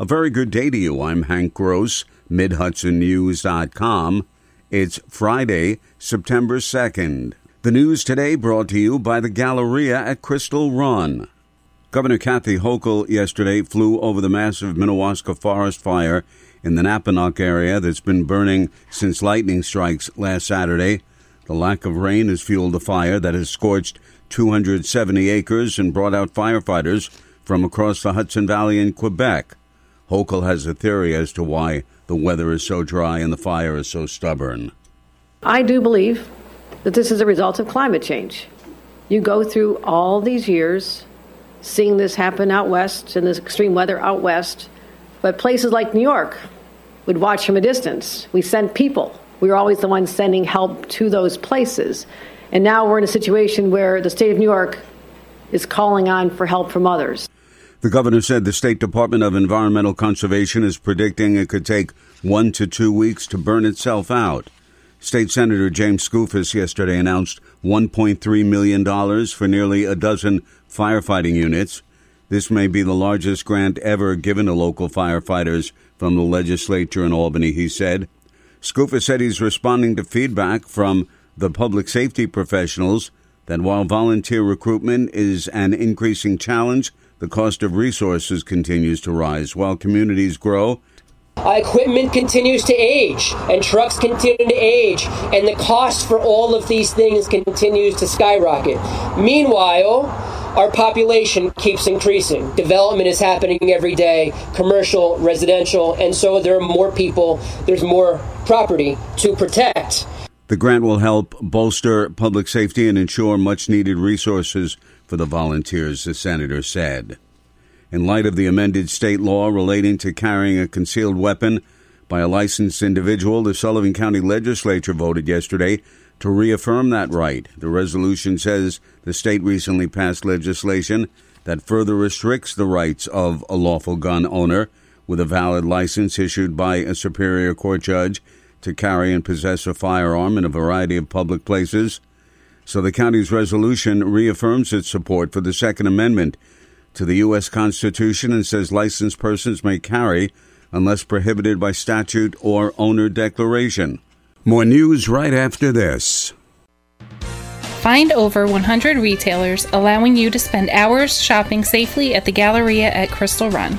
A very good day to you. I'm Hank Gross, MidHudsonNews.com. It's Friday, September 2nd. The news today brought to you by the Galleria at Crystal Run. Governor Kathy Hochul yesterday flew over the massive Minnewaska forest fire in the Napanoch area that's been burning since lightning strikes last Saturday. The lack of rain has fueled the fire that has scorched 270 acres and brought out firefighters from across the Hudson Valley in Quebec. Hochul has a theory as to why the weather is so dry and the fire is so stubborn. I do believe that this is a result of climate change. You go through all these years seeing this happen out west and this extreme weather out west, but places like New York would watch from a distance. We sent people. We were always the ones sending help to those places. And now we're in a situation where the state of New York is calling on for help from others. The governor said the State Department of Environmental Conservation is predicting it could take one to two weeks to burn itself out. State Senator James Skoufis yesterday announced $1.3 million for nearly a dozen firefighting units. This may be the largest grant ever given to local firefighters from the legislature in Albany, he said. Skoufis said he's responding to feedback from the public safety professionals that while volunteer recruitment is an increasing challenge, the cost of resources continues to rise while communities grow. Uh, equipment continues to age, and trucks continue to age, and the cost for all of these things continues to skyrocket. Meanwhile, our population keeps increasing. Development is happening every day, commercial, residential, and so there are more people, there's more property to protect. The grant will help bolster public safety and ensure much needed resources for the volunteers, the senator said. In light of the amended state law relating to carrying a concealed weapon by a licensed individual, the Sullivan County Legislature voted yesterday to reaffirm that right. The resolution says the state recently passed legislation that further restricts the rights of a lawful gun owner with a valid license issued by a Superior Court judge to carry and possess a firearm in a variety of public places. So the county's resolution reaffirms its support for the Second Amendment to the U.S. Constitution and says licensed persons may carry unless prohibited by statute or owner declaration. More news right after this. Find over 100 retailers allowing you to spend hours shopping safely at the Galleria at Crystal Run.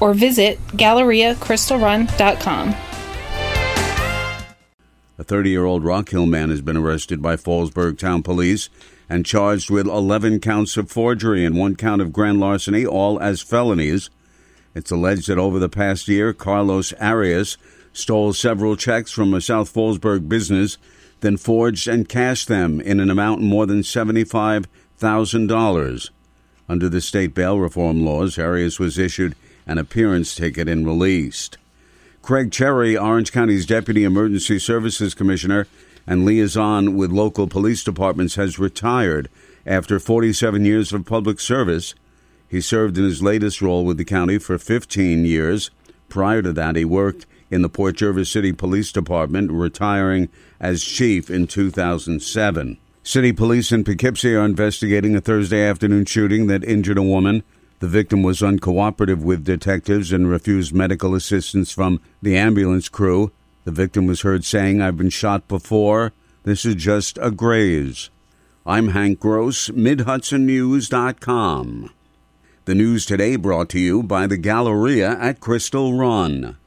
or visit GalleriaCrystalRun.com. A 30 year old Rock Hill man has been arrested by Fallsburg Town Police and charged with 11 counts of forgery and one count of grand larceny, all as felonies. It's alleged that over the past year, Carlos Arias stole several checks from a South Fallsburg business, then forged and cashed them in an amount more than $75,000. Under the state bail reform laws, Arias was issued an appearance ticket and released. Craig Cherry, Orange County's Deputy Emergency Services Commissioner and liaison with local police departments, has retired after 47 years of public service. He served in his latest role with the county for 15 years. Prior to that, he worked in the Port Jervis City Police Department, retiring as chief in 2007. City police in Poughkeepsie are investigating a Thursday afternoon shooting that injured a woman. The victim was uncooperative with detectives and refused medical assistance from the ambulance crew. The victim was heard saying, I've been shot before. This is just a graze. I'm Hank Gross, MidHudsonNews.com. The news today brought to you by the Galleria at Crystal Run.